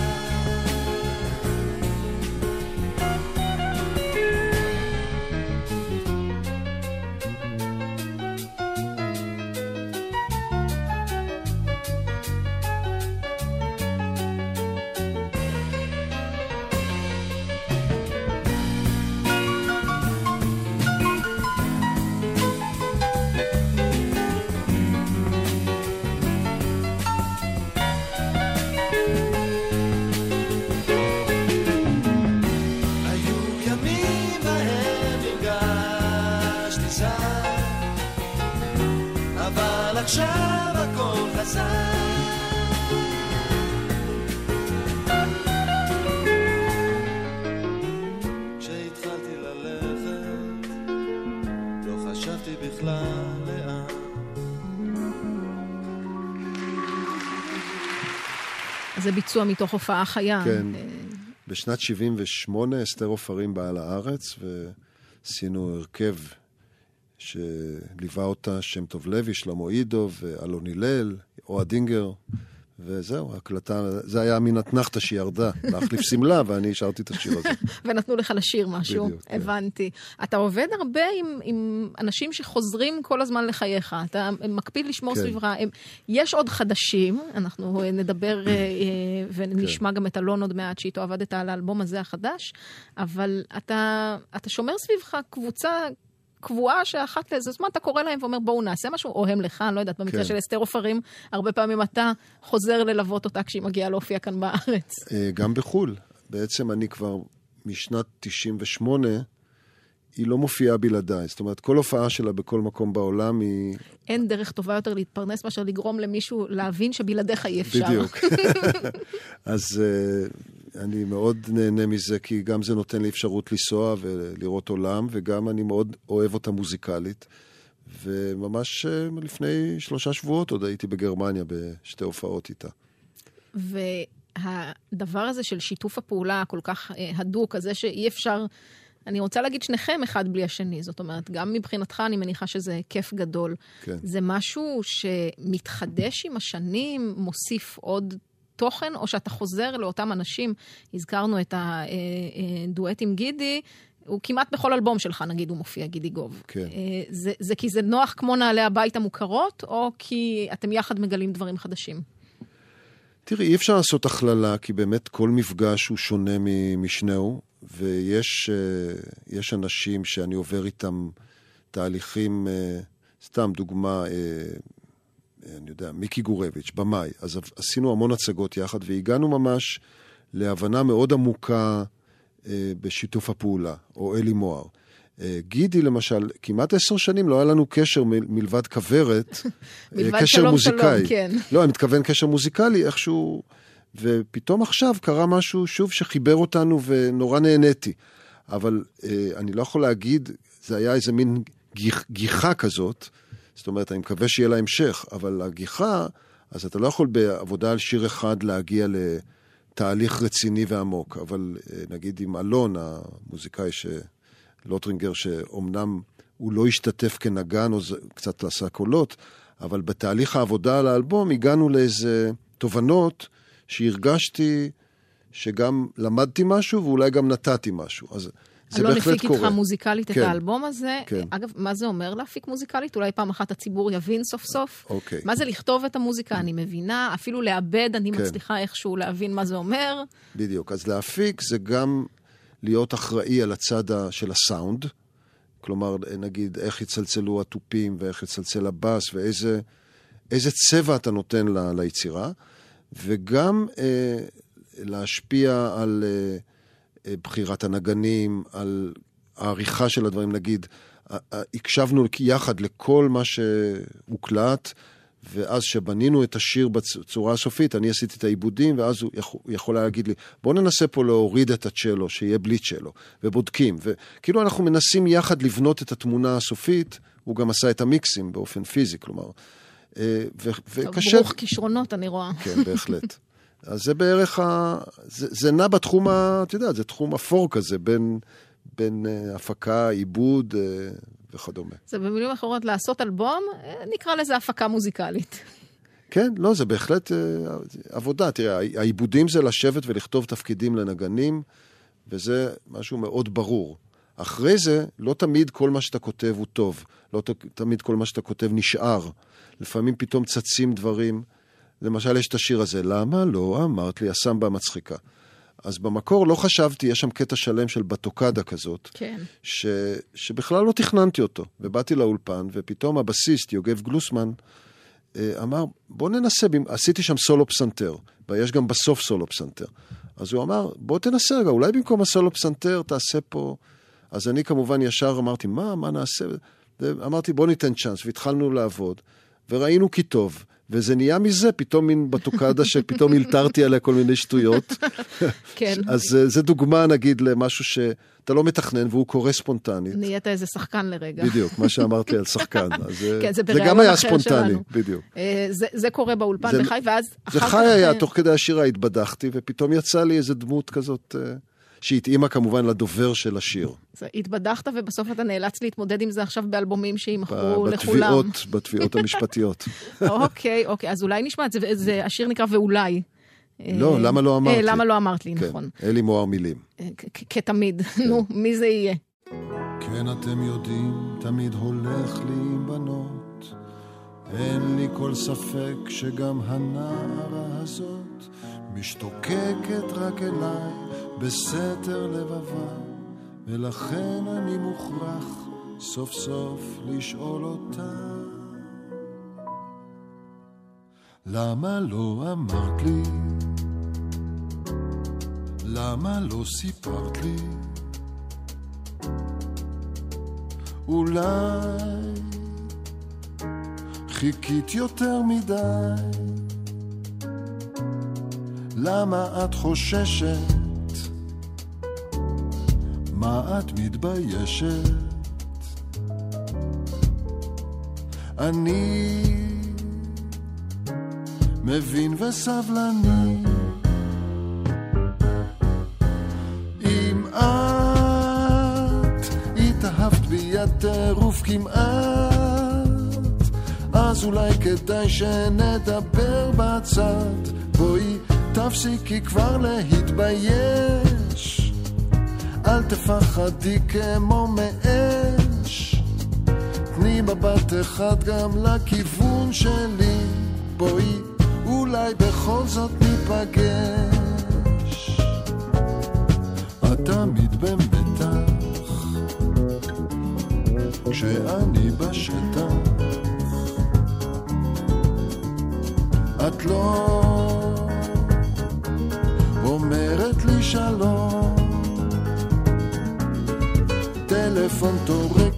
זה ביצוע מתוך הופעה חיה. כן. אה, בשנת 78 אסתר עופרים באה לארץ, ועשינו הרכב שליווה אותה שם טוב לוי, שלמה עידו ואלון הלל, אוהד דינגר, וזהו, ההקלטה, זה היה מן אתנחתא שירדה, להחליף שמלה, ואני השארתי את השיר הזה. ונתנו לך לשיר משהו, בדיוק, כן. הבנתי. אתה עובד הרבה עם, עם אנשים שחוזרים כל הזמן לחייך, אתה מקפיד לשמור כן. סביבך. הם, יש עוד חדשים, אנחנו אה, נדבר אה, אה, ונשמע כן. גם את אלון עוד מעט, שאיתו עבדת על האלבום הזה החדש, אבל אתה, אתה שומר סביבך קבוצה... קבועה שאחת לאיזה זמן אתה קורא להם ואומר בואו נעשה משהו, או הם לך, אני לא יודעת, במקרה כן. של אסתר עופרים, הרבה פעמים אתה חוזר ללוות אותה כשהיא מגיעה להופיע כאן בארץ. אה, גם בחו"ל. בעצם אני כבר משנת 98, היא לא מופיעה בלעדיי. זאת אומרת, כל הופעה שלה בכל מקום בעולם היא... אין דרך טובה יותר להתפרנס מאשר לגרום למישהו להבין שבלעדיך אי אפשר. בדיוק. אז uh, אני מאוד נהנה מזה, כי גם זה נותן לי אפשרות לנסוע ולראות עולם, וגם אני מאוד אוהב אותה מוזיקלית. וממש uh, לפני שלושה שבועות עוד הייתי בגרמניה בשתי הופעות איתה. והדבר הזה של שיתוף הפעולה הכל כך אה, הדוק, הזה שאי אפשר... אני רוצה להגיד שניכם אחד בלי השני, זאת אומרת, גם מבחינתך אני מניחה שזה כיף גדול. כן. זה משהו שמתחדש עם השנים, מוסיף עוד תוכן, או שאתה חוזר לאותם אנשים, הזכרנו את הדואט עם גידי, הוא כמעט בכל אלבום שלך, נגיד, הוא מופיע, גידי גוב. כן. אה, זה, זה כי זה נוח כמו נעלי הבית המוכרות, או כי אתם יחד מגלים דברים חדשים? תראי, אי אפשר לעשות הכללה, כי באמת כל מפגש הוא שונה משנהו, ויש אה, יש אנשים שאני עובר איתם תהליכים, אה, סתם דוגמה, אה, אני יודע, מיקי גורביץ', במאי. אז עשינו המון הצגות יחד, והגענו ממש להבנה מאוד עמוקה אה, בשיתוף הפעולה, או אלי מוהר. אה, גידי, למשל, כמעט עשר שנים לא היה לנו קשר מ- מלבד כוורת, אה, מלבד קשר שלום, מוזיקאי. שלום, כן. לא, אני מתכוון קשר מוזיקלי, איכשהו... ופתאום עכשיו קרה משהו, שוב, שחיבר אותנו ונורא נהניתי. אבל אה, אני לא יכול להגיד, זה היה איזה מין גיח, גיחה כזאת, זאת אומרת, אני מקווה שיהיה לה המשך, אבל הגיחה, אז אתה לא יכול בעבודה על שיר אחד להגיע לתהליך רציני ועמוק. אבל אה, נגיד עם אלון, המוזיקאי ש... לוטרינגר, שאומנם הוא לא השתתף כנגן, או קצת עשה קולות, אבל בתהליך העבודה על האלבום הגענו לאיזה תובנות שהרגשתי שגם למדתי משהו ואולי גם נתתי משהו. אז זה אלון בהחלט הפיק קורה. איתך מוזיקלית את כן. האלבום הזה. כן. אגב, מה זה אומר להפיק מוזיקלית? אולי פעם אחת הציבור יבין סוף סוף. אוקיי. מה זה לכתוב את המוזיקה? אני מבינה, אפילו לעבד, אני כן. מצליחה איכשהו להבין מה זה אומר. בדיוק. אז להפיק זה גם להיות אחראי על הצד של הסאונד. כלומר, נגיד, איך יצלצלו התופים ואיך יצלצל הבאס ואיזה איזה צבע אתה נותן ל, ליצירה, וגם אה, להשפיע על אה, בחירת הנגנים, על העריכה של הדברים. נגיד, אה, אה, הקשבנו יחד לכל מה שהוקלט, ואז כשבנינו את השיר בצורה הסופית, אני עשיתי את העיבודים, ואז הוא יכול, יכול היה להגיד לי, בוא ננסה פה להוריד את הצ'לו, שיהיה בלי צ'לו, ובודקים. וכאילו אנחנו מנסים יחד לבנות את התמונה הסופית, הוא גם עשה את המיקסים באופן פיזי, כלומר. אה, וקשה... ברוך כישרונות, אני רואה. כן, בהחלט. אז זה בערך ה... זה, זה נע בתחום ה... אתה יודע, זה תחום אפור כזה, בין, בין uh, הפקה, עיבוד uh, וכדומה. זה במילים אחרות, לעשות אלבום, אה, נקרא לזה הפקה מוזיקלית. כן, לא, זה בהחלט uh, עבודה. תראה, העיבודים זה לשבת ולכתוב תפקידים לנגנים, וזה משהו מאוד ברור. אחרי זה, לא תמיד כל מה שאתה כותב הוא טוב. לא ת, תמיד כל מה שאתה כותב נשאר. לפעמים פתאום צצים דברים. למשל, יש את השיר הזה, למה לא אמרת לי, הסמבה מצחיקה. אז במקור לא חשבתי, יש שם קטע שלם של בטוקדה כזאת, כן. ש, שבכלל לא תכננתי אותו. ובאתי לאולפן, ופתאום הבסיסט, יוגב גלוסמן, אה, אמר, בוא ננסה, עשיתי שם סולו פסנתר, ויש גם בסוף סולו פסנתר. אז הוא אמר, בוא תנסה רגע, אולי במקום הסולו פסנתר תעשה פה... אז אני כמובן ישר אמרתי, מה, מה נעשה? אמרתי, בוא ניתן צ'אנס, והתחלנו לעבוד. וראינו כי טוב. וזה נהיה מזה פתאום מין בטוקדה שפתאום הלתרתי עליה כל מיני שטויות. כן. אז אה, זה דוגמה נגיד למשהו שאתה לא מתכנן והוא קורה ספונטנית. נהיית איזה שחקן לרגע. בדיוק, מה שאמרת לי על שחקן. אה, כן, זה זה בראיון גם היה אחר ספונטני, שלנו. בדיוק. אה, זה, זה קורה באולפן זה- בחי, ואז זה אחר. חי היה, תוך כדי השירה התבדחתי, ופתאום יצא לי איזה דמות כזאת, שהתאימה כמובן לדובר של השיר. זה- התבדחת, ובסוף אתה נאלץ להתמודד עם זה עכשיו באלבומים שימכרו לכולם. בתביעות, בתביעות המשפטיות. אוקיי, אוקיי, אז אולי נשמע את זה, זה השיר נקרא ואולי. לא, אה, למה לא אמרת אה, לי? למה לא אמרת לי, כן, נכון. אלי מוהר מילים. אה, כתמיד. נו, מי זה יהיה? כן, אתם יודעים, תמיד הולך לי עם בנות. אין לי כל ספק שגם הנערה הזאת משתוקקת רק אליי בסתר לבבה, ולכן אני מוכרח סוף סוף לשאול אותה. למה לא אמרת לי? למה לא סיפרת לי? אולי חיכית יותר מדי. למה את חוששת? מה את מתביישת? אני מבין וסבלני. אם את התאהבת בי הטירוף כמעט, אז אולי כדאי שנדבר בצד. בואי תפסיקי כבר להתבייש, אל תפחדי כמו מאש. תני מבט אחד גם לכיוון שלי, בואי אולי בכל זאת ניפגש. את תמיד במתח, כשאני בשטח. את לא שלום, טלפון טורקת,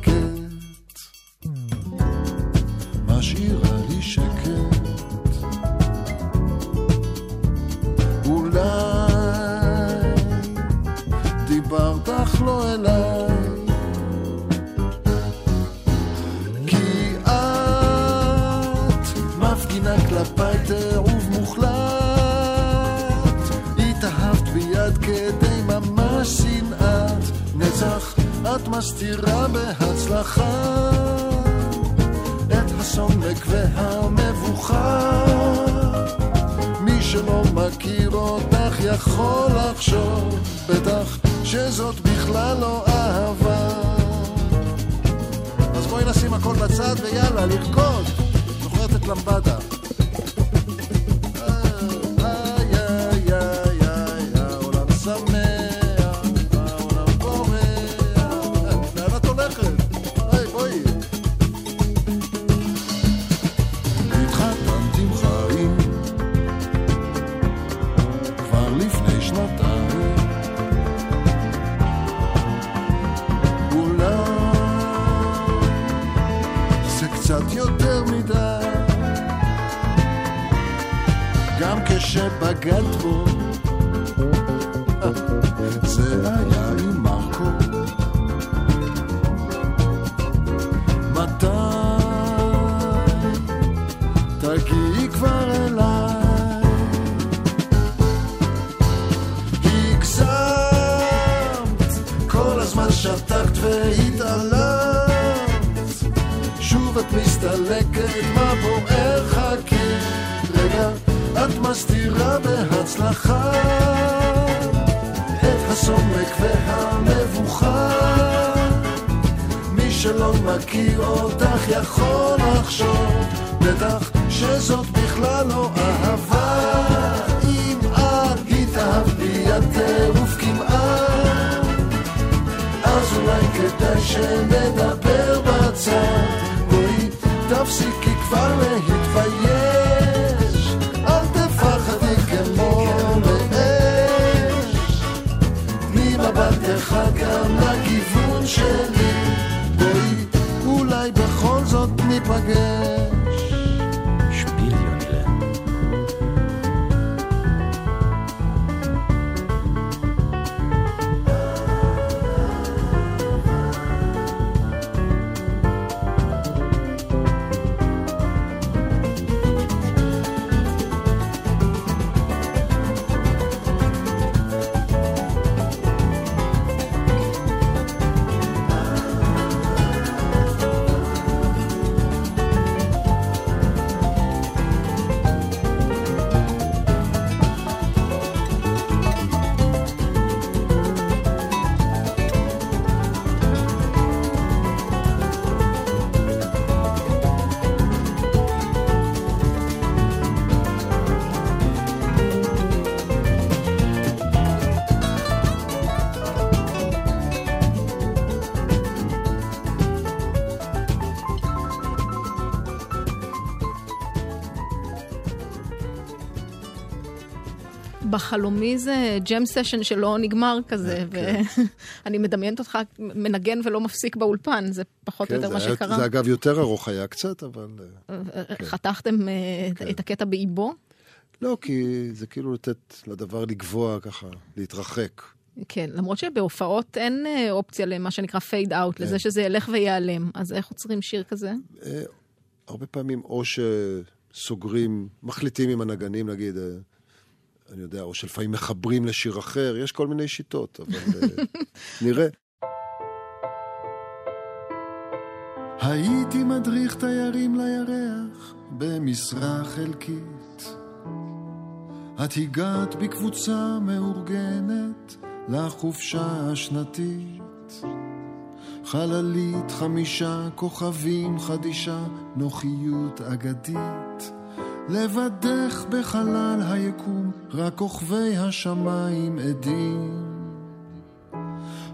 מסתירה בהצלחה את הסומק והמבוכה. מי שלא מכיר אותך יכול לחשוב בטח שזאת בכלל לא אהבה. אז בואי נשים הכל בצד ויאללה, לרקוד. זוכרת את למבדה בחלומי זה jam session שלא נגמר כזה, כן. ואני מדמיינת אותך מנגן ולא מפסיק באולפן, זה פחות או כן, יותר מה שקרה. זה אגב יותר ארוך היה קצת, אבל... אה, חתכתם אה, כן. את הקטע באיבו? לא, כי זה כאילו לתת לדבר לגווע ככה, להתרחק. כן, למרות שבהופעות אין אה, אופציה למה שנקרא fade out, לזה שזה ילך וייעלם. אז איך עוצרים שיר כזה? אה, הרבה פעמים או שסוגרים, מחליטים עם הנגנים, נגיד, אה, אני יודע, או שלפעמים מחברים לשיר אחר, יש כל מיני שיטות, אבל אה, נראה. הייתי מדריך תיירים לירח במשרה חלקית. את הגעת בקבוצה מאורגנת לחופשה השנתית. חללית חמישה כוכבים חדישה, נוחיות אגדית. לבדך בחלל היקום, רק כוכבי השמיים עדים.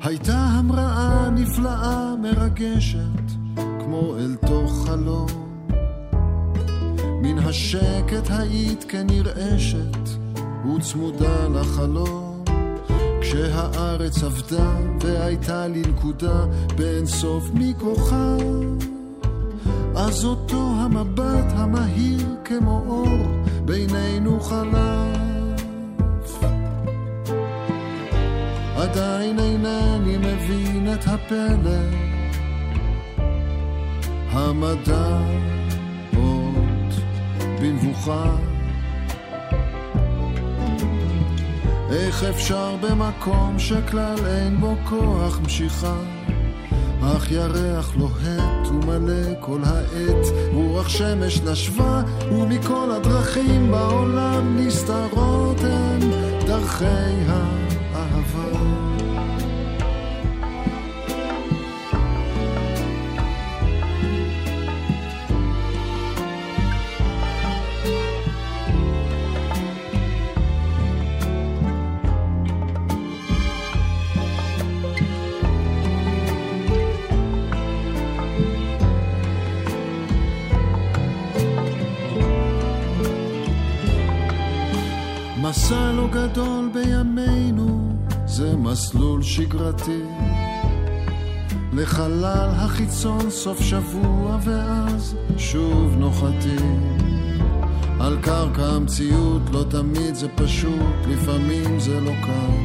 הייתה המראה נפלאה מרגשת, כמו אל תוך חלום. מן השקט היית כנרעשת, וצמודה לחלום. כשהארץ עבדה והייתה לי נקודה באין סוף מכוכב, אז אותו המבט המהיר כמו אור בינינו חלף. עדיין אינני מבין את הפלא, המדע עוד במבוכה. איך אפשר במקום שכלל אין בו כוח משיכה? אך ירח לוהט ומלא כל העת, רוח שמש נשבה, ומכל הדרכים בעולם נסתרות הן דרכי מסלול שגרתי. לחלל החיצון סוף שבוע ואז שוב נוחתים. על קרקע המציאות לא תמיד זה פשוט, לפעמים זה לא קל.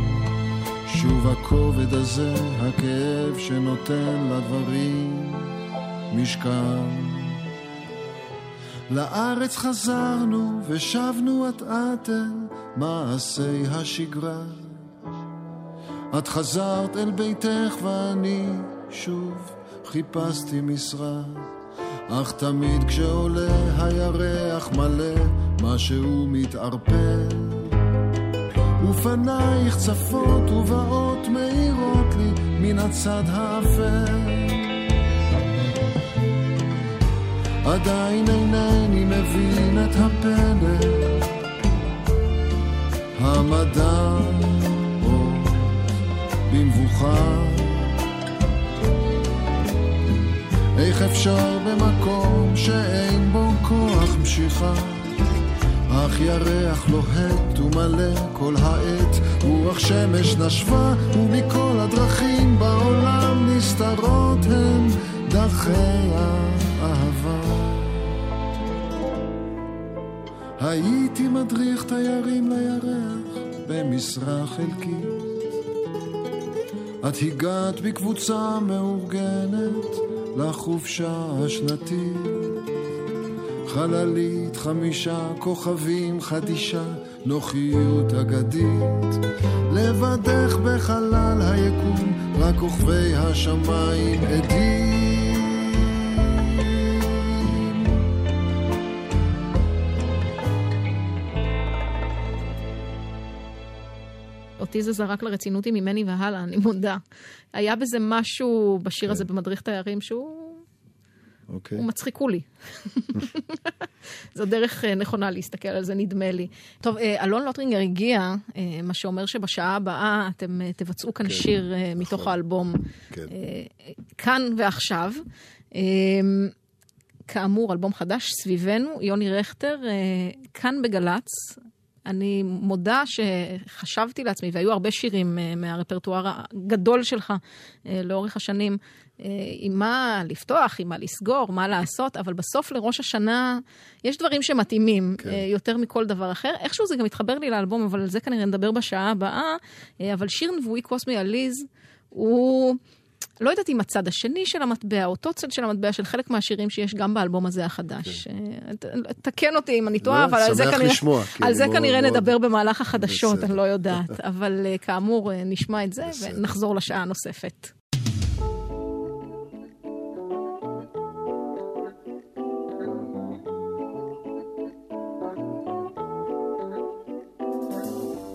שוב הכובד הזה, הכאב שנותן לדברים משקל. לארץ חזרנו ושבנו אט אט אל מעשי השגרה. את חזרת אל ביתך ואני שוב חיפשתי משרה. אך תמיד כשעולה הירח מלא משהו מתערפל. ופנייך צפות ובאות מאירות לי מן הצד האפל. עדיין אינני מבין את הפלא, המדע במבוכה. איך אפשר במקום שאין בו כוח משיכה? אך ירח לוהט ומלא כל העת, רוח שמש נשבה, ומכל הדרכים בעולם נסתרות הן דרכי האהבה. הייתי מדריך תיירים לירח במשרה חלקית. את הגעת בקבוצה מאורגנת לחופשה השנתית. חללית חמישה כוכבים חדישה, נוחיות אגדית. לבדך בחלל היקום, רק כוכבי השמיים עדים. אותי זה זרק לרצינות עם ממני והלאה, אני מודה. היה בזה משהו בשיר הזה במדריך תיירים שהוא אוקיי. הוא מצחיקולי. זו דרך אה, נכונה להסתכל על זה, נדמה לי. טוב, אה, אלון לוטרינגר הגיע, אה, מה שאומר שבשעה הבאה אתם תבצעו כאן כן, שיר אה, מתוך נכון. האלבום כן. כאן ועכשיו. כאמור, אלבום חדש סביבנו, יוני רכטר, כאן בגל"צ. אני מודה שחשבתי לעצמי, והיו הרבה שירים אה, מהרפרטואר הגדול שלך אה, לאורך השנים, אה, עם מה לפתוח, עם מה לסגור, מה לעשות, אבל בסוף לראש השנה יש דברים שמתאימים כן. יותר מכל דבר אחר. איכשהו זה גם מתחבר לי לאלבום, אבל על זה כנראה נדבר בשעה הבאה. אה, אבל שיר נבואי קוסמי עליז הוא... לא יודעת אם הצד השני של המטבע, אותו צד של המטבע של חלק מהשירים שיש גם באלבום הזה החדש. אה, ת- תקן אותי אם אני טועה, לא, אבל על זה כנראה, לשמוע, על אני זה מאוד- כנראה מאוד- נדבר במהלך החדשות, בסדר. אני לא יודעת. אבל אה, כאמור, אה, נשמע את זה בסדר. ונחזור לשעה הנוספת.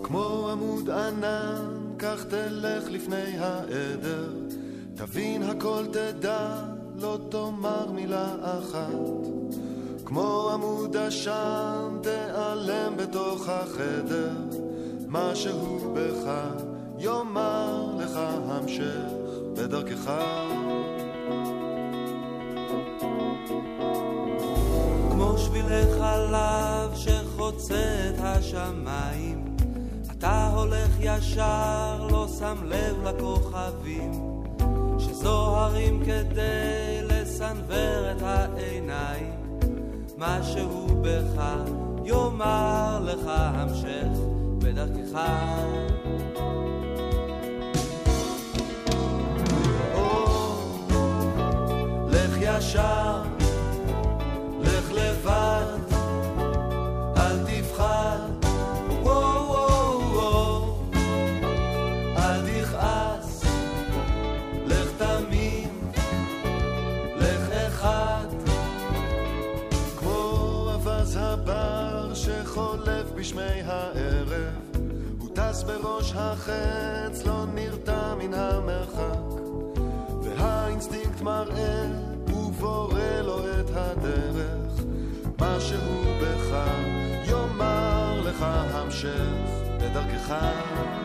כמו עמוד ענן, כך תלך לפני העדר. תבין הכל תדע, לא תאמר מילה אחת. כמו עמוד עשן, תיעלם בתוך החדר. משהו בך יאמר לך המשך בדרכך. כמו שבילי חלב שחוצה את השמיים אתה הולך ישר, לא שם לב לכוכבים שזוהרים כדי לסנוור את העיניים. משהו בך יאמר לך המשך בדרכך. או, לך ישר, בראש החץ, לא נרתע מן המרחק. והאינסטינקט מראה, הוא בורא לו את הדרך. משהו בך יאמר לך המשך בדרכך.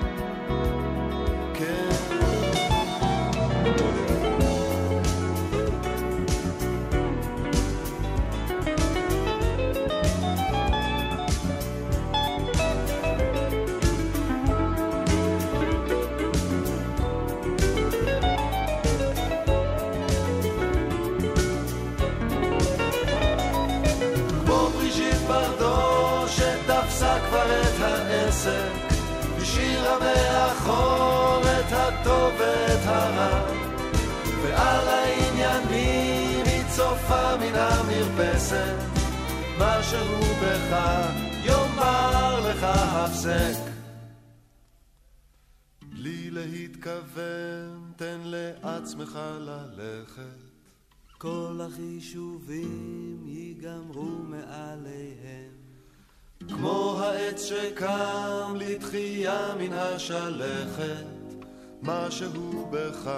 השאירה מאחור את הטוב ואת הרע, ועל העניינים היא צופה מן המרפסת, משהו בך יאמר לך הפסק. בלי להתכוון, תן לעצמך ללכת. כל החישובים ייגמרו מעליהם כמו העץ שקם לתחייה מן השלכת, משהו בך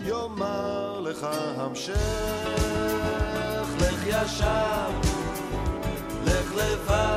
יאמר לך המשך. לך ישר, לך לבד,